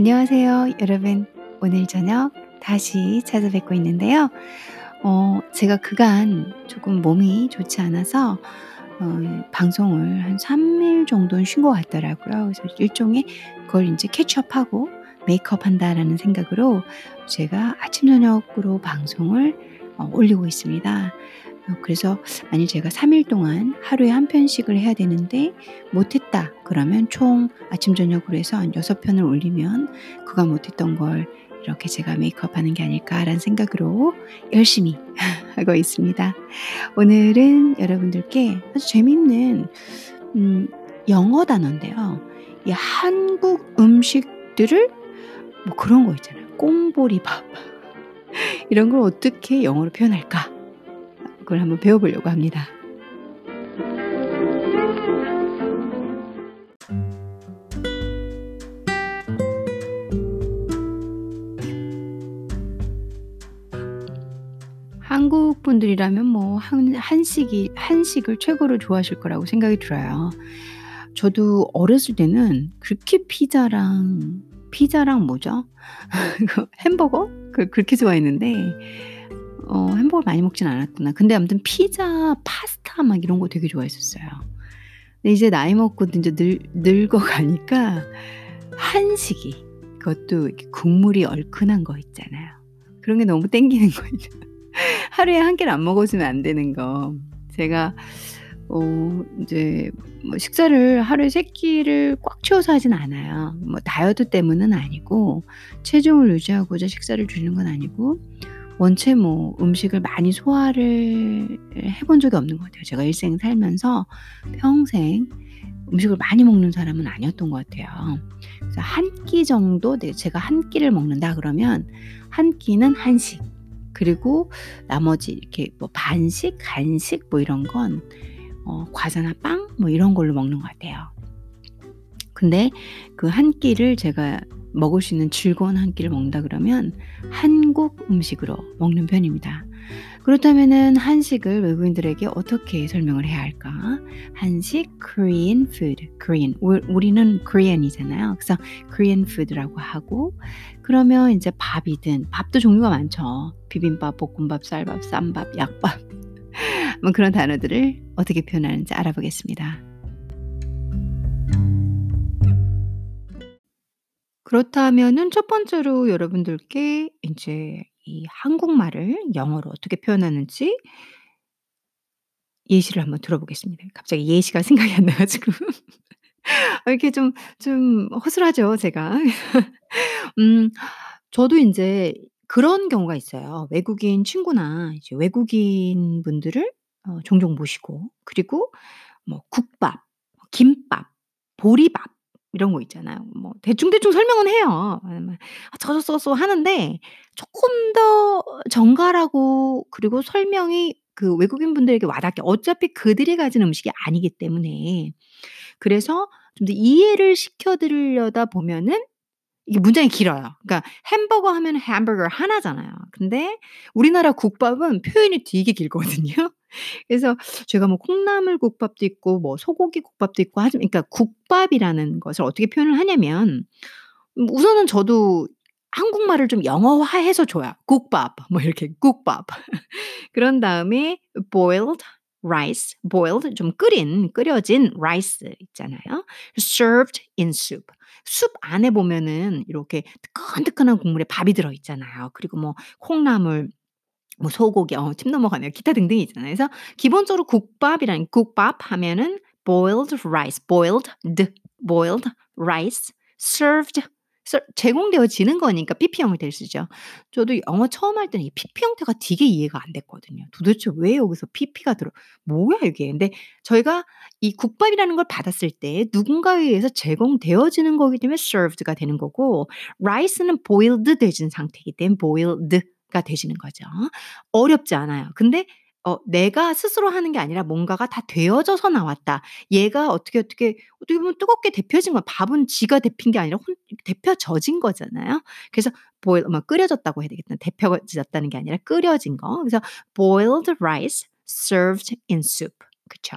안녕하세요, 여러분. 오늘 저녁 다시 찾아뵙고 있는데요. 어, 제가 그간 조금 몸이 좋지 않아서 어, 방송을 한 3일 정도는 쉰 것 같더라고요. 그래서 일종의 그걸 이제 캐치업하고 메이크업 한다라는 생각으로 제가 아침 저녁으로 방송을 어, 올리고 있습니다. 어, 그래서 만일 제가 3일 동안 하루에 한 편씩을 해야 되는데 못했다 그러면 총 아침 저녁으로 해서 한 6편을 올리면 그가 못했던 걸 이렇게 제가 메이크업 하는 게 아닐까라는 생각으로 열심히 하고 있습니다. 오늘은 여러분들께 아주 재밌는 음, 영어 단어인데요. 이 한국 음식들을 뭐 그런 거 있잖아요. 꽁보리밥 이런 걸 어떻게 영어로 표현할까? 그걸 한번 배워보려고 합니다. 한국 분들이라면 뭐 한, 한식이 한식을 최고로 좋아하실 거라고 생각이 들어요. 저도 어렸을 때는 그렇게 피자랑 피자랑 뭐죠? 햄버거 그 그렇게 좋아했는데 어, 햄버거를 많이 먹진 않았구나. 근데 아무튼 피자, 파스타 막 이런 거 되게 좋아했었어요. 근데 이제 나이 먹고 이제 늙, 늙어가니까 한식이 그것도 이렇게 국물이 얼큰한 거 있잖아요. 그런 게 너무 땡기는 거죠. 하루에 한 끼를 안 먹어주면 안 되는 거. 제가 어, 이제 뭐 식사를 하루에 세 끼를 꽉 채워서 하진 않아요. 뭐 다이어트 때문은 아니고 체중을 유지하고자 식사를 줄이는 건 아니고 원체 뭐 음식을 많이 소화를 해본 적이 없는 것 같아요. 제가 일생 살면서 평생 음식을 많이 먹는 사람은 아니었던 것 같아요. 그래서 한 끼 정도 제가 한 끼를 먹는다 그러면 한 끼는 한식 그리고 나머지 이렇게 뭐 반식, 간식 뭐 이런 건 어, 과자나 빵 뭐 이런 걸로 먹는 것 같아요. 근데 그 한 끼를 제가 먹을 수 있는 즐거운 한 끼를 먹는다 그러면 한국 음식으로 먹는 편입니다. 그렇다면은 한식을 외국인들에게 어떻게 설명을 해야 할까? 한식 Korean food, Korean. 우리는 Korean이잖아요. 그래서 Korean food라고 하고 그러면 이제 밥이든 밥도 종류가 많죠. 비빔밥, 볶음밥, 쌀밥, 쌈밥, 약밥. 뭐 그런 단어들을 어떻게 표현하는지 알아보겠습니다. 그렇다면은 첫 번째로 여러분들께 인제 이 한국말을 영어로 어떻게 표현하는지 예시를 한번 들어보겠습니다. 갑자기 예시가 생각이 안 나 가지고. 아 이렇게 좀 좀 허술하죠 제가. 음 저도 인제 그런 경우가 있어요. 외국인 친구나 이제 외국인 분들을 어 종종 모시고 그리고 뭐 국밥, 김밥, 보리밥 이런 거 있잖아요. 뭐 대충대충 설명은 해요. 아 저저저저 하는데 쪼끔 더 정갈하고 그리고 설명이 그 외국인 분들에게 와닿게 어차피 그들이 가진 음식이 아니기 때문에 그래서 좀 더 이해를 시켜 드리려다 보면은 이게 문장이 길어요. 그러니까 햄버거 하면은 햄버거 하나잖아요. 근데 우리나라 국밥은 표현이 되게 길거든요. 그래서 제가 뭐 콩나물 국밥도 있고 뭐 소고기 국밥도 있고 하지만 그러니까 국밥이라는 것을 어떻게 표현을 하냐면 음 우선은 저도 한국말을 좀 영어화해서 줘요. 국밥 뭐 이렇게 국밥. 그런 다음에 boiled rice, boiled 좀 끓인 끓여진 rice 있잖아요. served in soup. 숲 안에 보면은 이렇게 뜨끈뜨끈한 국물에 밥이 들어 있잖아요. 그리고 뭐 콩나물 뭐 소고기 어 침 넘어가네요. 기타 등등이 있잖아요. 그래서 기본적으로 국밥이라는 국밥 하면은 boiled rice, boiled boiled rice served 제공되어지는 거니까 PP 형태를 쓰죠. 저도 영어 처음 할 때는 이 PP 형태가 되게 이해가 안 됐거든요. 도대체 왜 여기서 PP가 들어 뭐야 이게. 근데 저희가 이 국밥이라는 걸 받았을 때 누군가에 의해서 제공되어지는 거기 때문에 served가 되는 거고 rice는 boiled 되진 상태이기 때문에 boiled가 되시는 거죠. 어렵지 않아요. 근데 어 내가 스스로 하는 게 아니라 뭔가가 다 되어져서 나왔다. 얘가 어떻게, 어떻게 어떻게 보면 뜨겁게 데펴진 거야. 밥은 지가 데핀 게 아니라 혼 데펴져진 거잖아요. 그래서 boil 뭐 끓여졌다고 해야 되겠다. 데펴졌다는 게 아니라 끓여진 거. 그래서 boiled rice served in soup. 그쵸?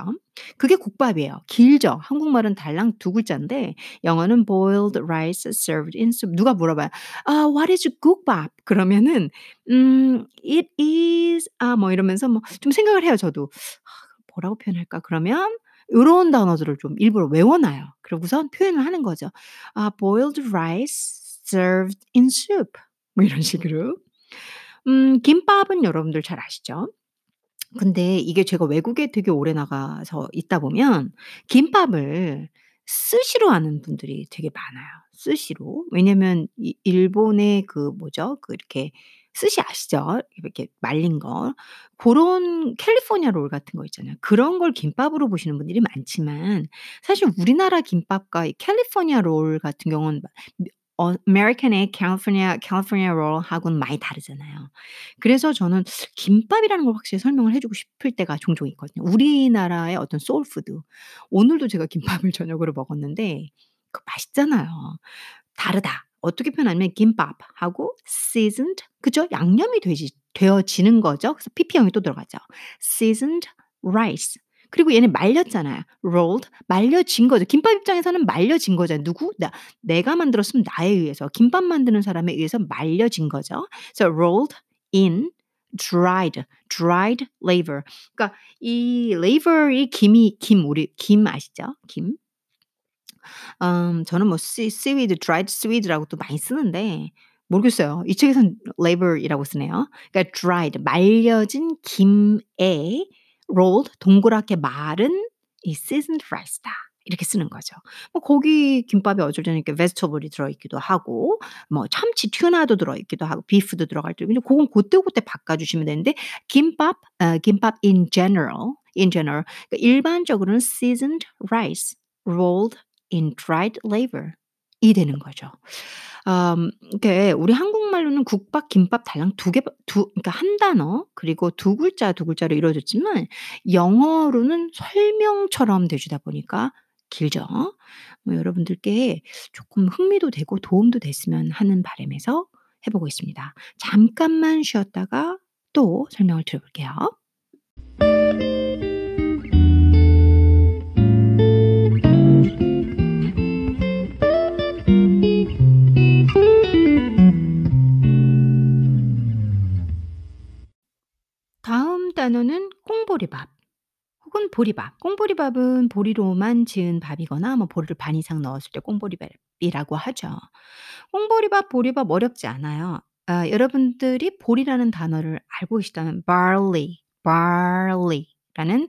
그게 국밥이에요. 길죠. 한국말은 달랑 두 글자인데 영어는 boiled rice served in soup. 누가 물어봐요. "아 what is 국밥?" 그러면은 음 "It is" 아 뭐 이러면서 뭐 좀 생각을 해요 저도. '아 뭐라고 표현할까?' 그러면 요런 단어들을 좀 일부러 외워 놔요. 그러고선 표현을 하는 거죠. 아 "boiled rice served in soup." 뭐 이런 식으로. 음 김밥은 여러분들 잘 아시죠? 근데 이게 제가 외국에 되게 오래 나가서 있다 보면 김밥을 스시로 하는 분들이 되게 많아요. 스시로. 왜냐면 이 일본의 그 뭐죠? 그 이렇게 스시 아시죠? 이렇게 말린 거. 고런 캘리포니아 롤 같은 거 있잖아요. 그런 걸 김밥으로 보시는 분들이 많지만 사실 우리나라 김밥과 이 캘리포니아 롤 같은 경우는 어 American의 캘리포니아 캘리포니아 롤하고는 많이 다르잖아요. 그래서 저는 김밥이라는 걸 확실히 설명을 해 주고 싶을 때가 종종 있거든요. 우리나라의 어떤 soul food. 오늘도 제가 김밥을 저녁으로 먹었는데 그 맛있잖아요. 다르다. 어떻게 표현하냐면 김밥하고 seasoned 그죠? 양념이 되지 되어지는 거죠. 그래서 pp형이 또 들어가죠. seasoned rice. 그리고 얘는 말렸잖아요. rolled 말려진 거죠. 김밥 입장에서는 말려진 거잖아요. 누구? 나 내가 만들었으면 나에 의해서 김밥 만드는 사람에 의해서 말려진 거죠. 그래서 rolled in dried, dried laver. 그러니까 이 laver이 김이 김 우리 김 아시죠? 김. 음 저는 뭐 sea seaweed, dried seaweed라고 또 많이 쓰는데 모르겠어요. 이 책에선 laver이라고 쓰네요. 그러니까 dried 말려진 김에 rolled 동그랗게 마른 이 seasoned rice다. 이렇게 쓰는 거죠. 뭐 거기 김밥에 어쩔 때는 이렇게 vegetable이 들어 있기도 하고 뭐 참치 튜나도 들어 있기도 하고 비프도 들어갈 때도 근데 고건 고때고때 바꿔 주시면 되는데 김밥 어 김밥 in general in general 그러니까 일반적으로는 seasoned rice rolled in dried laver 이 되는 거죠. 음 이렇게 우리 한국말로는 국밥, 김밥 달랑 두 개 두 그러니까 한 단어 그리고 두 글자, 두 글자로 이루어졌지만 영어로는 설명처럼 되주다 보니까 길죠. 뭐 여러분들께 조금 흥미도 되고 도움도 됐으면 하는 바람에서 해 보고 있습니다. 잠깐만 쉬었다가 또 설명을 드려 볼게요. 단어는 꽁보리밥 혹은 보리밥. 꽁보리밥은 보리로만 지은 밥이거나 뭐 보리를 반 이상 넣었을 때 꽁보리밥이라고 하죠. 꽁보리밥, 보리밥 어렵지 않아요. 아 여러분들이 보리라는 단어를 알고 계시다면 barley, barley라는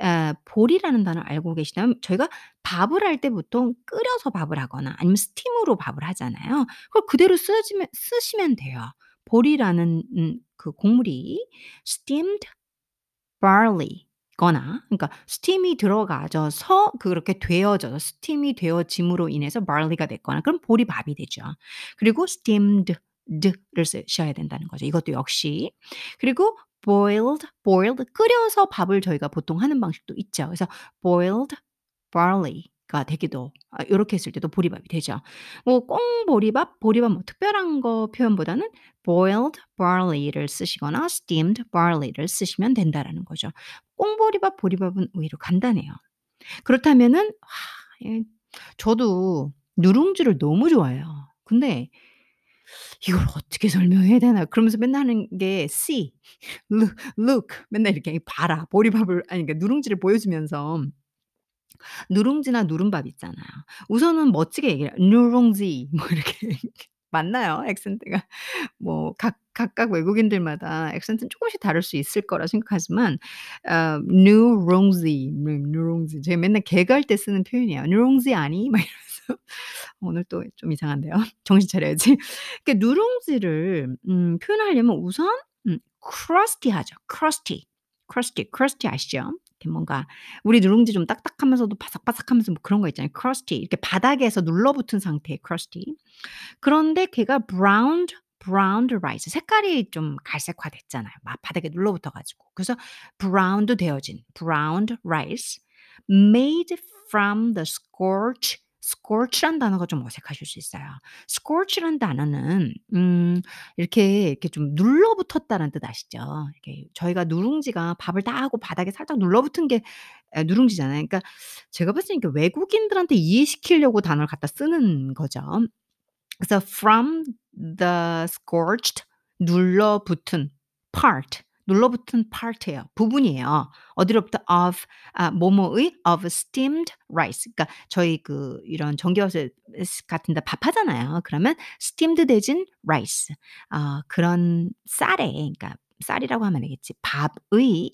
아 보리라는 단어를 알고 계시다면 저희가 밥을 할 때 보통 끓여서 밥을 하거나 아니면 스팀으로 밥을 하잖아요. 그걸 그대로 쓰지면 쓰시면 돼요. 보리라는 음 그 곡물이 steamed barley 거나 그러니까 스팀이 들어가져서 그렇게 되어져서 스팀이 되어짐으로 인해서 barley가 됐거나 그럼 보리밥이 되죠. 그리고 steamed 를 쓰셔야 된다는 거죠. 이것도 역시. 그리고 boiled, boiled 끓여서 밥을 저희가 보통 하는 방식도 있죠. 그래서 boiled barley 가 되기도 아 요렇게 했을 때도 보리밥이 되죠. 뭐 꽁보리밥, 보리밥 뭐 특별한 거 표현보다는 boiled barley를 쓰시거나 steamed barley를 쓰시면 된다라는 거죠. 꽁보리밥, 보리밥은 의외로 간단해요. 그렇다면은 와예 저도 누룽지를 너무 좋아해요. 근데 '이걸 어떻게 설명해야 되나?' 그러면서 맨날 하는 게 see, look look 맨날 이렇게 봐라. 보리밥을 아니 그러니까 누룽지를 보여주면서 누룽지나 누른밥 있잖아요. 우선은 멋지게 얘기를 해요. 누룽지 뭐 이렇게 맞나요? 액센트가 뭐 각 각각 외국인들마다 액센트는 쪼끔씩 다를 수 있을 거라 생각하지만 어 누룽지 네 누룽지 제가 맨날 개그할 때 쓰는 표현이에요. "누룽지 아니?" 막 이러면서 오늘 또 좀 이상한데요. 정신 차려야지. 그 누룽지를 음 표현하려면 우선 음 crusty하죠. crusty, crusty, crusty 아시죠? 이렇게 뭔가 우리 누룽지 좀 딱딱하면서도 바삭바삭하면서 뭐 그런 거 있잖아요. crusty 이렇게 바닥에서 눌러붙은 상태의 crusty. 그런데 걔가 browned browned rice 색깔이 좀 갈색화 됐잖아요. 막 바닥에 눌러붙어 가지고. 그래서 browned 되어진 browned rice made from the scorched scorch란 단어가 좀 어색하실 수 있어요. scorch란 단어는 음 이렇게, 이렇게 좀 눌러붙었다는 뜻 아시죠? 이렇게 저희가 누룽지가 밥을 다 하고 바닥에 살짝 눌러붙은 게 에 누룽지잖아요. 그러니까 제가 봤을 때 외국인들한테 이해시키려고 단어를 갖다 쓰는 거죠. 그래서 from the scorched 눌러붙은 part 눌러붙은 part예요. 부분이에요. 어디로부터 of 아 뭐뭐의 of steamed rice. 그러니까 저희 그 이런 전기밥솥 같은 데 밥하잖아요. 그러면 steamed 데진 rice. 어 그런 쌀에 그러니까 쌀이라고 하면 되겠지. 밥의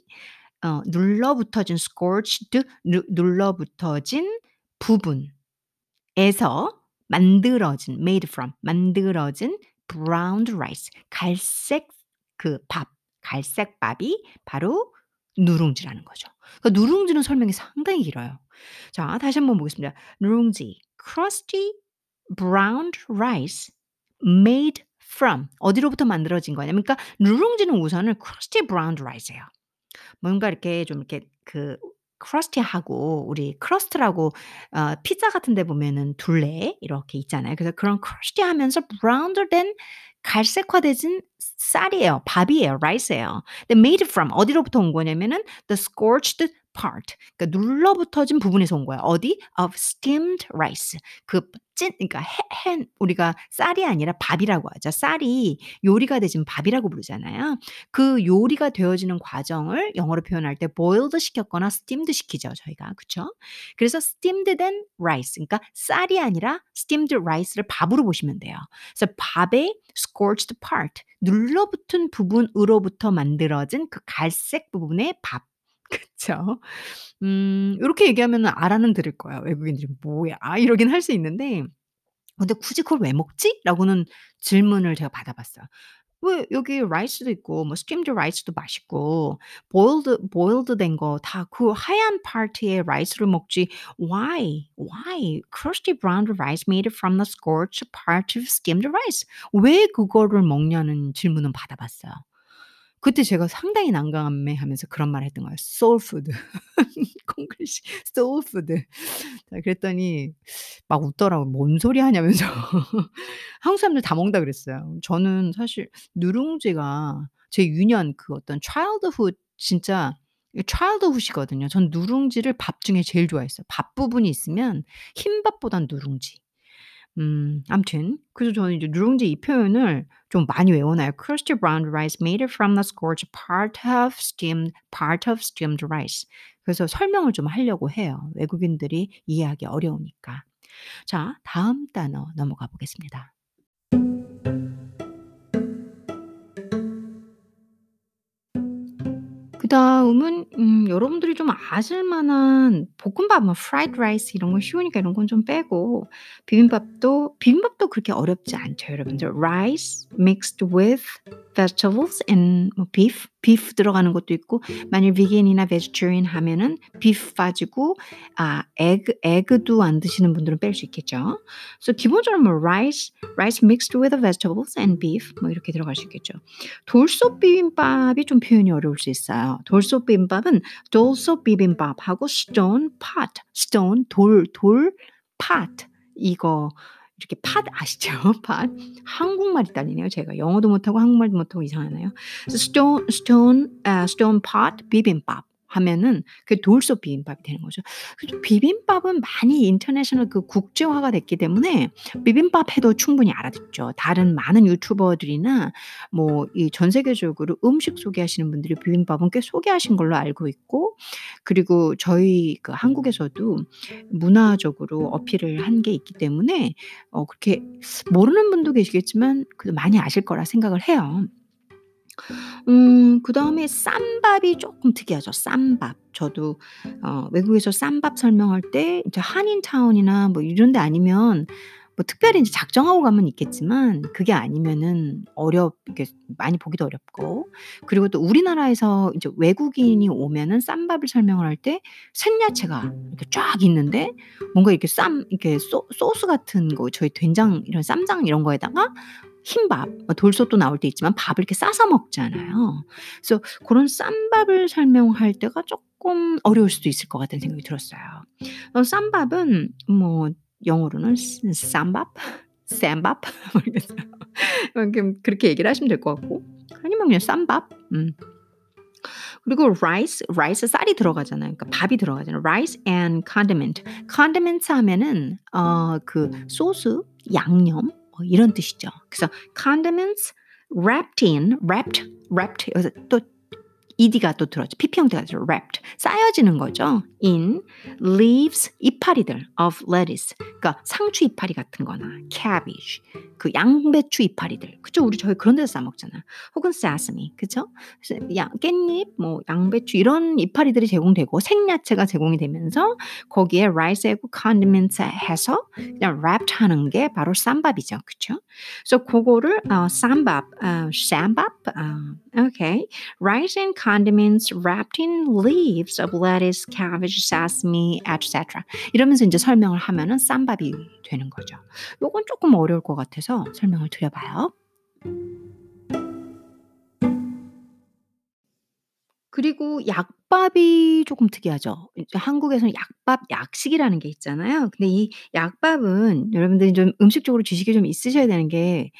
어 눌러붙어진 scorched 누 눌러붙어진 부분에서 만들어진 made from 만들어진 browned rice 갈색 그 밥, 갈색밥이 바로 누룽지라는 거죠. 그 누룽지는 설명이 상당히 길어요. 자 다시 한번 보겠습니다. 누룽지 crusty browned rice made from 어디로부터 만들어진 거냐면 그러니까 누룽지는 우선은 crusty browned rice예요. 뭔가 이렇게 좀 이렇게 그 crusty하고 우리 crust라고 어 피자 같은 데 보면은 둘레 이렇게 있잖아요. 그래서 그런 crusty하면서 browner than 갈색화되진 쌀이에요. 밥이에요. rice예요. 근데 made from 어디로부터 온 거냐면은 the scorched part 그러니까 눌러붙어진 부분에서 온 거야. 어디? of steamed rice. 그 찐 그러니까 해해 우리가 쌀이 아니라 밥이라고 하죠. 쌀이 요리가 되진 밥이라고 부르잖아요. 그 요리가 되어지는 과정을 영어로 표현할 때 boiled 시켰거나 steamed 시키죠, 저희가. 그쵸? 그래서 steamed than rice 그러니까 쌀이 아니라 steamed rice를 밥으로 보시면 돼요. 그래서 밥의 scorched part 눌러붙은 부분으로부터 만들어진 그 갈색 부분의 밥. 그쵸? 음 요렇게 얘기하면은 알아는 들을 거예요. 외국인들이 "뭐야?" 이러긴 할 수 있는데 "근데 굳이 그걸 왜 먹지?"라고는 질문을 제가 받아 봤어요. 왜 여기 라이스도 있고 뭐 steamed rice도 맛있고 boiled boiled 된 거 다 그 하얀 파트의 라이스를 먹지 why, why crusty brown rice made from the scorched part of steamed rice 왜 그거를 먹냐는 질문은 받아 봤어요. 그때 제가 상당히 난감해하면서 그런 말을 했던 거예요. soul food. 콩글리시 food. 자 그랬더니 막 웃더라고요. "뭔 소리 하냐."면서. 한국 사람들 다 먹는다 그랬어요. 저는 사실 누룽지가 제 유년 그 어떤 childhood 진짜 이 childhood이거든요. 전 누룽지를 밥 중에 제일 좋아했어요. 밥 부분이 있으면 흰밥보단 누룽지. 음 아무튼 그래서 저는 이제 누룽지 이 표현을 좀 많이 외워 놔요. crusty brown rice made from the scorched part of steamed part of steamed rice. 그래서 설명을 좀 하려고 해요. 외국인들이 이해하기 어려우니까. 자 다음 단어 넘어가 보겠습니다. 그다음은 음 여러분들이 좀 아실 만한 볶음밥 뭐 fried rice 이런 건 쉬우니까 이런 건 좀 빼고 비빔밥도 비빔밥도 그렇게 어렵지 않죠, 여러분들. rice mixed with vegetables and 뭐 beef 들어가는 것도 있고 만일 vegan이나 vegetarian 하면은 beef 빠지고 아 egg, egg도 안 드시는 분들은 뺄 수 있겠죠. 그래서 기본적으로 뭐 rice, rice mixed with vegetables and beef 뭐 이렇게 들어갈 수 있겠죠. 돌솥 비빔밥이 좀 표현이 어려울 수 있어요. 돌솥 비빔밥은 돌솥 비빔밥하고 stone pot, stone 돌, 돌 pot 이거 이렇게 팥 아시죠? 팥. 한국말이 딸리네요, 제가. 영어도 못하고 한국말도 못하고 이상하네요. 그래서 stone, stone, 아 stone pot 비빔밥 하면은 그게 돌솥 비빔밥이 되는 거죠. 비빔밥은 많이 인터내셔널 그 국제화가 됐기 때문에 비빔밥 해도 충분히 알아듣죠. 다른 많은 유튜버들이나 뭐 이 전 세계적으로 음식 소개하시는 분들이 비빔밥은 꽤 소개하신 걸로 알고 있고 그리고 저희 그 한국에서도 문화적으로 어필을 한 게 있기 때문에 어 그렇게 모르는 분도 계시겠지만 그래도 많이 아실 거라 생각을 해요. 음 그 다음에 쌈밥이 쪼끔 특이하죠, 쌈밥. 저도 어 외국에서 쌈밥 설명할 때 이제 한인타운이나 뭐 이런 데 아니면 뭐 특별히 인제 작정하고 가면 있겠지만 그게 아니면은 어렵 이렇게 많이 보기도 어렵고 그리고 또 우리나라에서 이제 외국인이 오면은 쌈밥을 설명을 할 때 생야채가 이렇게 쫙 있는데 뭔가 이렇게 쌈 이렇게 소 소스 같은 거 저희 된장 이런 쌈장 이런 거에다가 흰밥 뭐 돌솥도 나올 때 있지만 밥을 이렇게 싸서 먹잖아요. 그래서 고런 쌈밥을 설명할 때가 쪼끔 어려울 수도 있을 것 같다는 생각이 들었어요. 어 쌈밥은 뭐 영어로는 스 쌈밥? 쌈밥? 그 그렇게 얘기를 하시면 될 것 같고 아니면 그냥 쌈밥. 음. 그리고 rice, rice 쌀이 들어가잖아요. 그러니까 밥이 들어가잖아요. rice and condiment. condiments 하면은 어, 그 소스, 양념 뭐 이런 뜻이죠. 그래서 condiments wrapped in, wrapped, wrapped 여기서 또 ed가 또 들어죠. PP 형태가 되죠. wrapped. 쌓여지는 거죠. in leaves 이파리들 of lettuce. 그러니까 상추 이파리 같은 거나 cabbage. 그 양배추 이파리들. 그죠? 우리 저희 그런 데서 싸 먹잖아. 혹은 sesame. 그죠? 양, 깻잎, 뭐 양배추 이런 이파리들이 제공되고 생야채가 제공이 되면서 거기에 rice하고 condiments 해서 그냥 wrapped 하는 게 바로 쌈밥이죠. 그죠? 그래서 그거를 어, 쌈밥, 어, 쌈밥, 어, okay. rice and condiments wrapped in leaves of lettuce, cabbage, sesame, etc. 이러면서 이제 설명을 하면은 쌈밥이 되는 거죠. 요건 조금 어려울 것 같아서 설명을 드려봐요. 그리고 약밥이 조금 특이하죠. 한국에서는 약밥, 약식이라는 게 있잖아요. 근데 이 약밥은 여러분들이 좀 음식적으로 지식이 좀 있으셔야 되는 게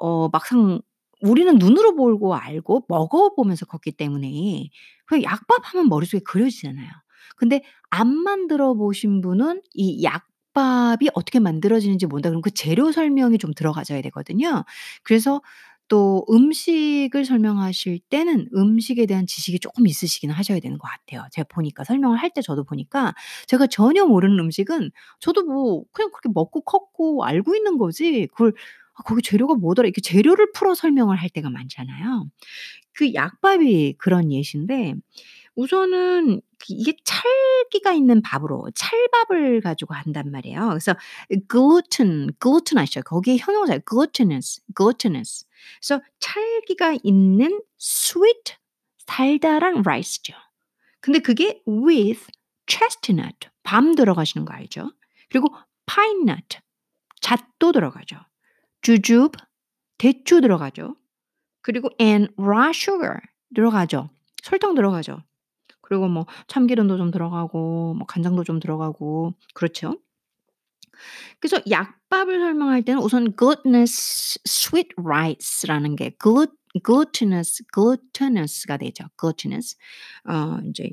어 막상 우리는 눈으로 보고 알고 먹어보면서 컸기 때문에 그 약밥 하면 머릿속에 그려지잖아요. 근데 안 만들어 보신 분은 이 약밥이 어떻게 만들어지는지 모른다 그러면 그 재료 설명이 좀 들어가져야 되거든요. 그래서 또 음식을 설명하실 때는 음식에 대한 지식이 조금 있으시긴 하셔야 되는 것 같아요. 제가 보니까 설명을 할 때 저도 보니까 제가 전혀 모르는 음식은 저도 뭐 그냥 그렇게 먹고 컸고 알고 있는 거지 그걸 ' 아 거기 재료가 뭐더라.' 이렇게 재료를 풀어 설명을 할 때가 많잖아요. 그 약밥이 그런 예시인데 우선은 그 이게 찰기가 있는 밥으로 찰밥을 가지고 한단 말이에요. 그래서 gluten, gluten 아시죠? 거기에 형용사예요. glutinous, glutinous. 그래서 찰기가 있는 sweet, 달달한 rice죠. 근데 그게 with chestnut, 밤 들어가시는 거 알죠? 그리고 pine nut, 잣도 들어가죠. Jujube, 대추 들어가죠. 그리고 and raw sugar 들어가죠. 설탕 들어가죠. 그리고 뭐 참기름도 좀 들어가고 뭐 간장도 좀 들어가고 그렇죠. 그래서 약밥을 설명할 때는 우선 glutinous sweet rice라는 게 glut glutinous glutinous가 되죠. glutinous 어 인제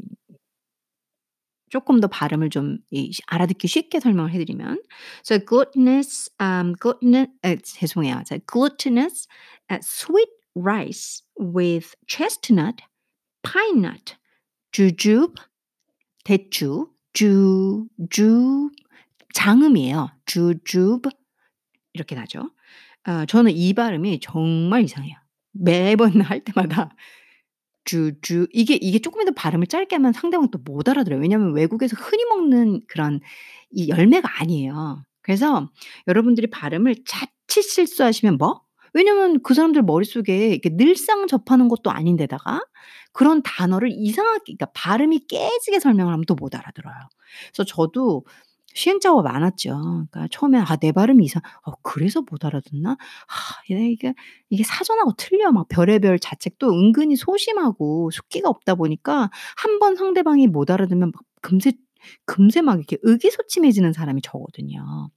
조금 더 발음을 좀 이 알아듣기 쉽게 설명을 해 드리면 so glutinous um gluten 에, 죄송해요. 자, glutinous uh, sweet rice with chestnut, pine nut, jujube, 대추, 주, 주, 장음이에요. jujube 이렇게 나죠. 어, 저는 이 발음이 정말 이상해요. 매번 할 때마다 주주 이게 이게 쪼끔이라도 발음을 짧게 하면 상대방은 또못 알아들어요. 왜냐하면 외국에서 흔히 먹는 그런 이 열매가 아니에요. 그래서 여러분들이 발음을 자칫 실수하시면 뭐? 왜냐면 그 사람들 머릿속에 이렇게 늘상 접하는 것도 아닌데다가 그런 단어를 이상하게 그러니까 발음이 깨지게 설명을 하면 또 못 알아들어요. 그래서 저도 시행착오가 많았죠. 그러니까 처음에 '아 내 발음이 이상 어 그래서 못 알아듣나? 아 이게 이게 사전하고 틀려.' 막 별의별 자책도 은근히 소심하고 숫기가 없다 보니까 한 번 상대방이 못 알아들으면 막 금세 금세 막 이렇게 의기소침해지는 사람이 저거든요.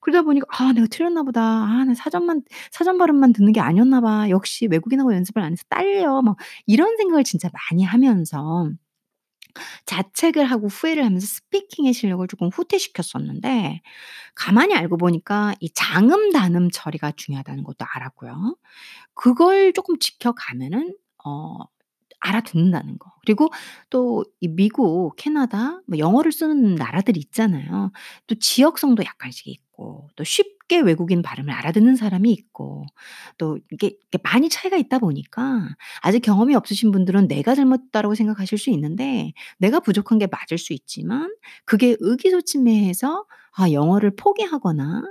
그러다 보니까 '아 내가 틀렸나 보다. 아나 사전만 사전 발음만 듣는 게 아니었나 봐. 역시 외국인하고 연습을 안 해서 딸려.' 막 이런 생각을 진짜 많이 하면서 자책을 하고 후회를 하면서 스피킹의 실력을 조금 후퇴시켰었는데 가만히 알고 보니까 이 장음, 단음 처리가 중요하다는 것도 알았고요. 그걸 조금 지켜가면은 어 알아듣는다는 거. 그리고 또이 미국, 캐나다 뭐 영어를 쓰는 나라들이 있잖아요. 또 지역성도 약간씩 있고 또 쉽게 외국인 발음을 알아듣는 사람이 있고 또 이게 많이 차이가 있다 보니까 아직 경험이 없으신 분들은 내가 잘못했다라고 생각하실 수 있는데 내가 부족한 게 맞을 수 있지만 그게 의기소침해해서 아 영어를 포기하거나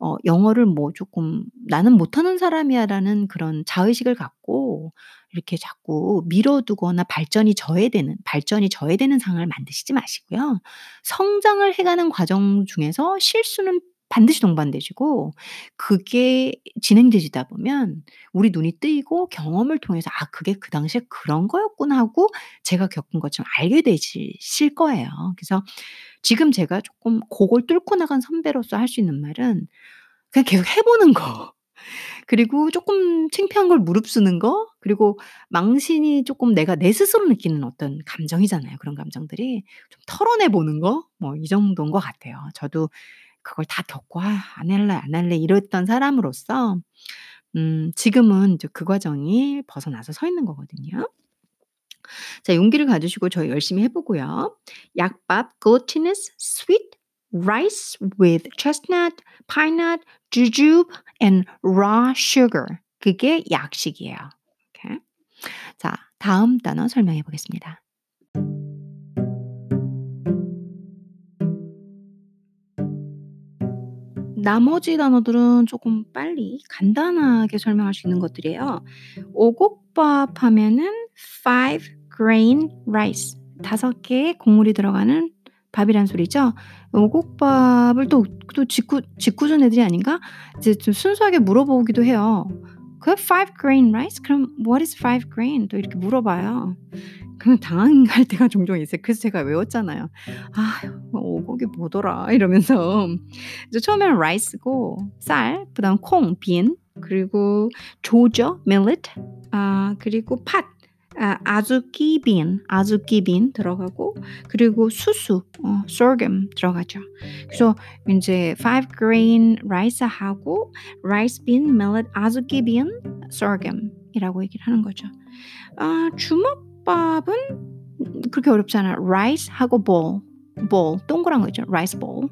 어 영어를 뭐 조금 '나는 못하는 사람이야.'라는 그런 자의식을 갖고 이렇게 자꾸 미뤄두거나 발전이 저해되는 발전이 저해되는 상황을 만드시지 마시고요. 성장을 해 가는 과정 중에서 실수는 반드시 동반되시고 그게 진행되시다 보면 우리 눈이 뜨이고 경험을 통해서 '아 그게 그 당시에 그런 거였구나.' 하고 제가 겪은 것처럼 알게 되실 거예요. 그래서 지금 제가 쪼끔 고걸 뚫고 나간 선배로서 할 수 있는 말은 그냥 계속 해 보는 거. 그리고 쪼끔 창피한 걸 무릅쓰는 거 그리고 망신이 쪼끔 내가 내 스스로 느끼는 어떤 감정이잖아요 그런 감정들이. 좀 털어내 보는 거 뭐 이 정도인 것 같아요. 저도 그걸 다 겪고 '아 안 할래, 안 할래.' 이랬던 사람으로서 음 지금은 이제 그 과정이 벗어나서 서 있는 거거든요. 자 용기를 가지시고 저희 열심히 해 보고요. 약밥 glutinous sweet rice with chestnut, pine nut, jujube and raw sugar. 그게 약식이에요. 오케이. 자 다음 단어 설명해 보겠습니다. 나머지 단어들은 쪼끔 빨리 간단하게 설명할 수 있는 것들이에요. 오곡밥 하면은 five grain rice 5 개의 곡물이 들어가는 밥이란 소리죠. 오곡밥을 또 또 직구 직구준 애들이 아닌가? 이제 좀 순수하게 물어보기도 해요. 그 five grain rice? 그럼 what is five grain? 또 이렇게 물어봐요. 그럼 당황할 때가 종종 있어요. 그래서 제가 외웠잖아요. '아 오곡이 뭐더라?' 이러면서. 이제 처음에는 rice고 쌀, 그다음 콩 bean 그리고 조죠 millet 아 그리고 팥 아 아주키 bean, 아주키 bean 들어가고 그리고 수수 어 sorghum 들어가죠. 그래서 인제 five grain rice하고 rice bean, millet, 아주키 bean, sorghum 이라고 얘기를 하는 거죠. 아 주먹 밥은 그렇게 어렵지 않아요. rice하고 bowl, bowl 동그란 거 있죠. rice bowl.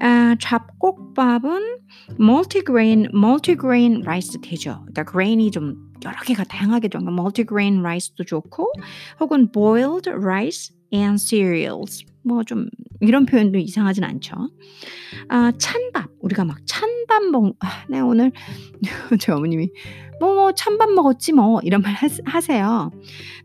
아 잡곡밥은 multigrain, multigrain rice 되죠. 그러니까 grain이 좀 여러 개가 다양하게 들어간 multigrain rice도 좋고 혹은 boiled rice and cereals 뭐 좀 이런 표현도 이상하진 않죠. 아 찬밥 우리가 막 찬밥 먹 아 네 오늘 저희 어머님이 "뭐 뭐 찬밥 먹었지 뭐." 이런 말 하세 하세요.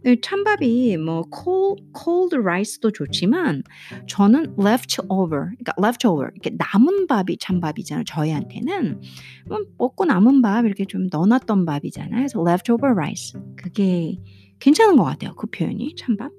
네 찬밥이 뭐 cold cold rice도 좋지만 저는 leftover 그러니까 leftover 이렇게 남은 밥이 찬밥이잖아요 저희한테는. 뭐 먹고 남은 밥 이렇게 좀 넣어 놨던 밥이잖아요. 그래서 leftover rice 그게 괜찮은 것 같아요 그 표현이 찬밥.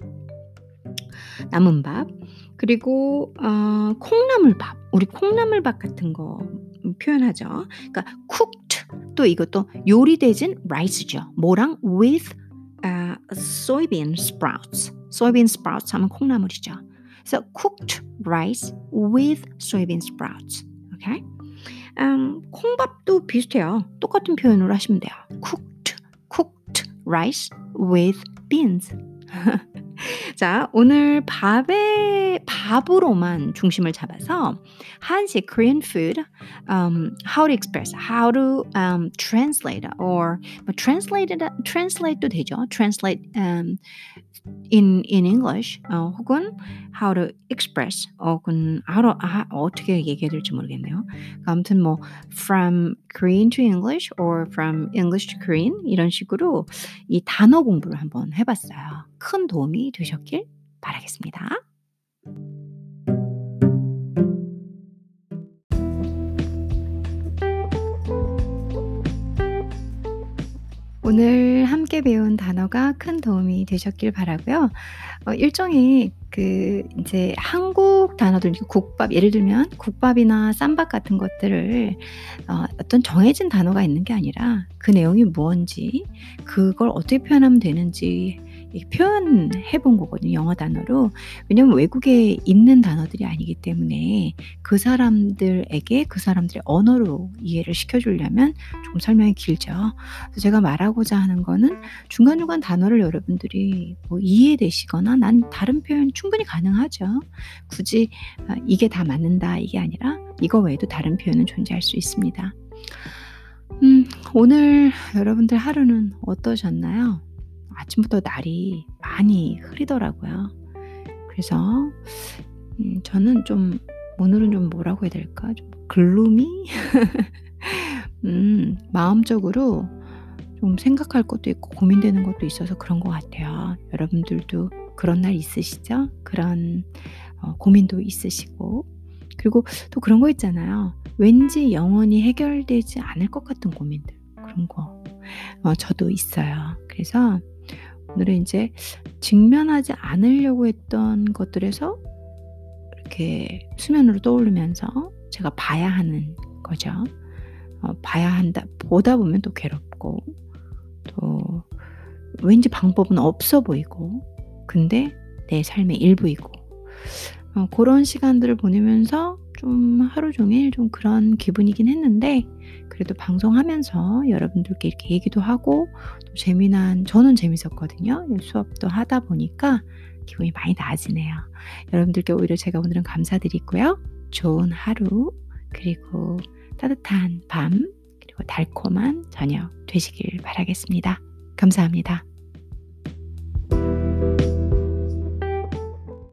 남은 밥. 그리고 어 콩나물밥. 우리 콩나물밥 같은 거음 표현하죠. 그러니까 cooked 또 이것도 요리되진 rice죠. 뭐랑 with 아 soybean sprouts. soybean sprouts 하면 콩나물이죠. 그래서 cooked rice with soybean sprouts. 오케이? 음 콩밥도 비슷해요. 똑같은 표현으로 하시면 돼요. cooked, cooked rice with beans. 자 오늘 밥에 밥으로만 중심을 잡아서 한식 Korean food um, how to express, how to um, translate or 뭐 translated translate도 되죠. translate um, in in English 어, 혹은 how to express 혹은 how to, 아, 어떻게 얘기해야 될지 모르겠네요. 아무튼 뭐 from Korean to English or from English to Korean 이런 식으로 이 단어 공부를 한번 해봤어요. 큰 도움이 되셨길 바라겠습니다. 오늘 함께 배운 단어가 큰 도움이 되셨길 바라고요. 어 일종의 그 인제 한국 단어들 국밥 예를 들면 국밥이나 쌈밥 같은 것들을 어 어떤 정해진 단어가 있는 게 아니라 그 내용이 무언지 그걸 어떻게 표현하면 되는지 이 표현해 본 거거든요 영어 단어로. 왜냐하면 외국에 있는 단어들이 아니기 때문에 그 사람들에게 그 사람들의 언어로 이해를 시켜 주려면 좀 설명이 길죠. 그래서 제가 말하고자 하는 거는 중간중간 단어를 여러분들이 뭐 이해되시거나 난 다른 표현 충분히 가능하죠. 굳이 아 이게 다 맞는다 이게 아니라 이거 외에도 다른 표현은 존재할 수 있습니다. 음 오늘 여러분들 하루는 어떠셨나요? 아침부터 날이 많이 흐리더라고요. 그래서 음 저는 좀 오늘은 좀 뭐라고 해야 될까? 좀 글루미? 음 마음적으로 좀 생각할 것도 있고 고민되는 것도 있어서 그런 것 같아요. 여러분들도 그런 날 있으시죠? 그런 어 고민도 있으시고. 그리고 또 그런 거 있잖아요. 왠지 영원히 해결되지 않을 것 같은 고민들 그런 거 어 저도 있어요. 그래서 오늘은 인제 직면하지 않으려고 했던 것들에서 이렇게 수면으로 떠오르면서 제가 봐야 하는 거죠. 어 봐야 한다 보다 보면 또 괴롭고 또 왠지 방법은 없어 보이고 근데 내 삶의 일부이고 어 고런 시간들을 보내면서 좀 하루 종일 좀 그런 기분이긴 했는데 그래도 방송하면서 여러분들께 이렇게 얘기도 하고 또 재미난 저는 재밌었거든요. 수업도 하다 보니까 기분이 많이 나아지네요. 여러분들께 오히려 제가 오늘은 감사드리고요. 좋은 하루 그리고 따뜻한 밤 그리고 달콤한 저녁 되시길 바라겠습니다. 감사합니다.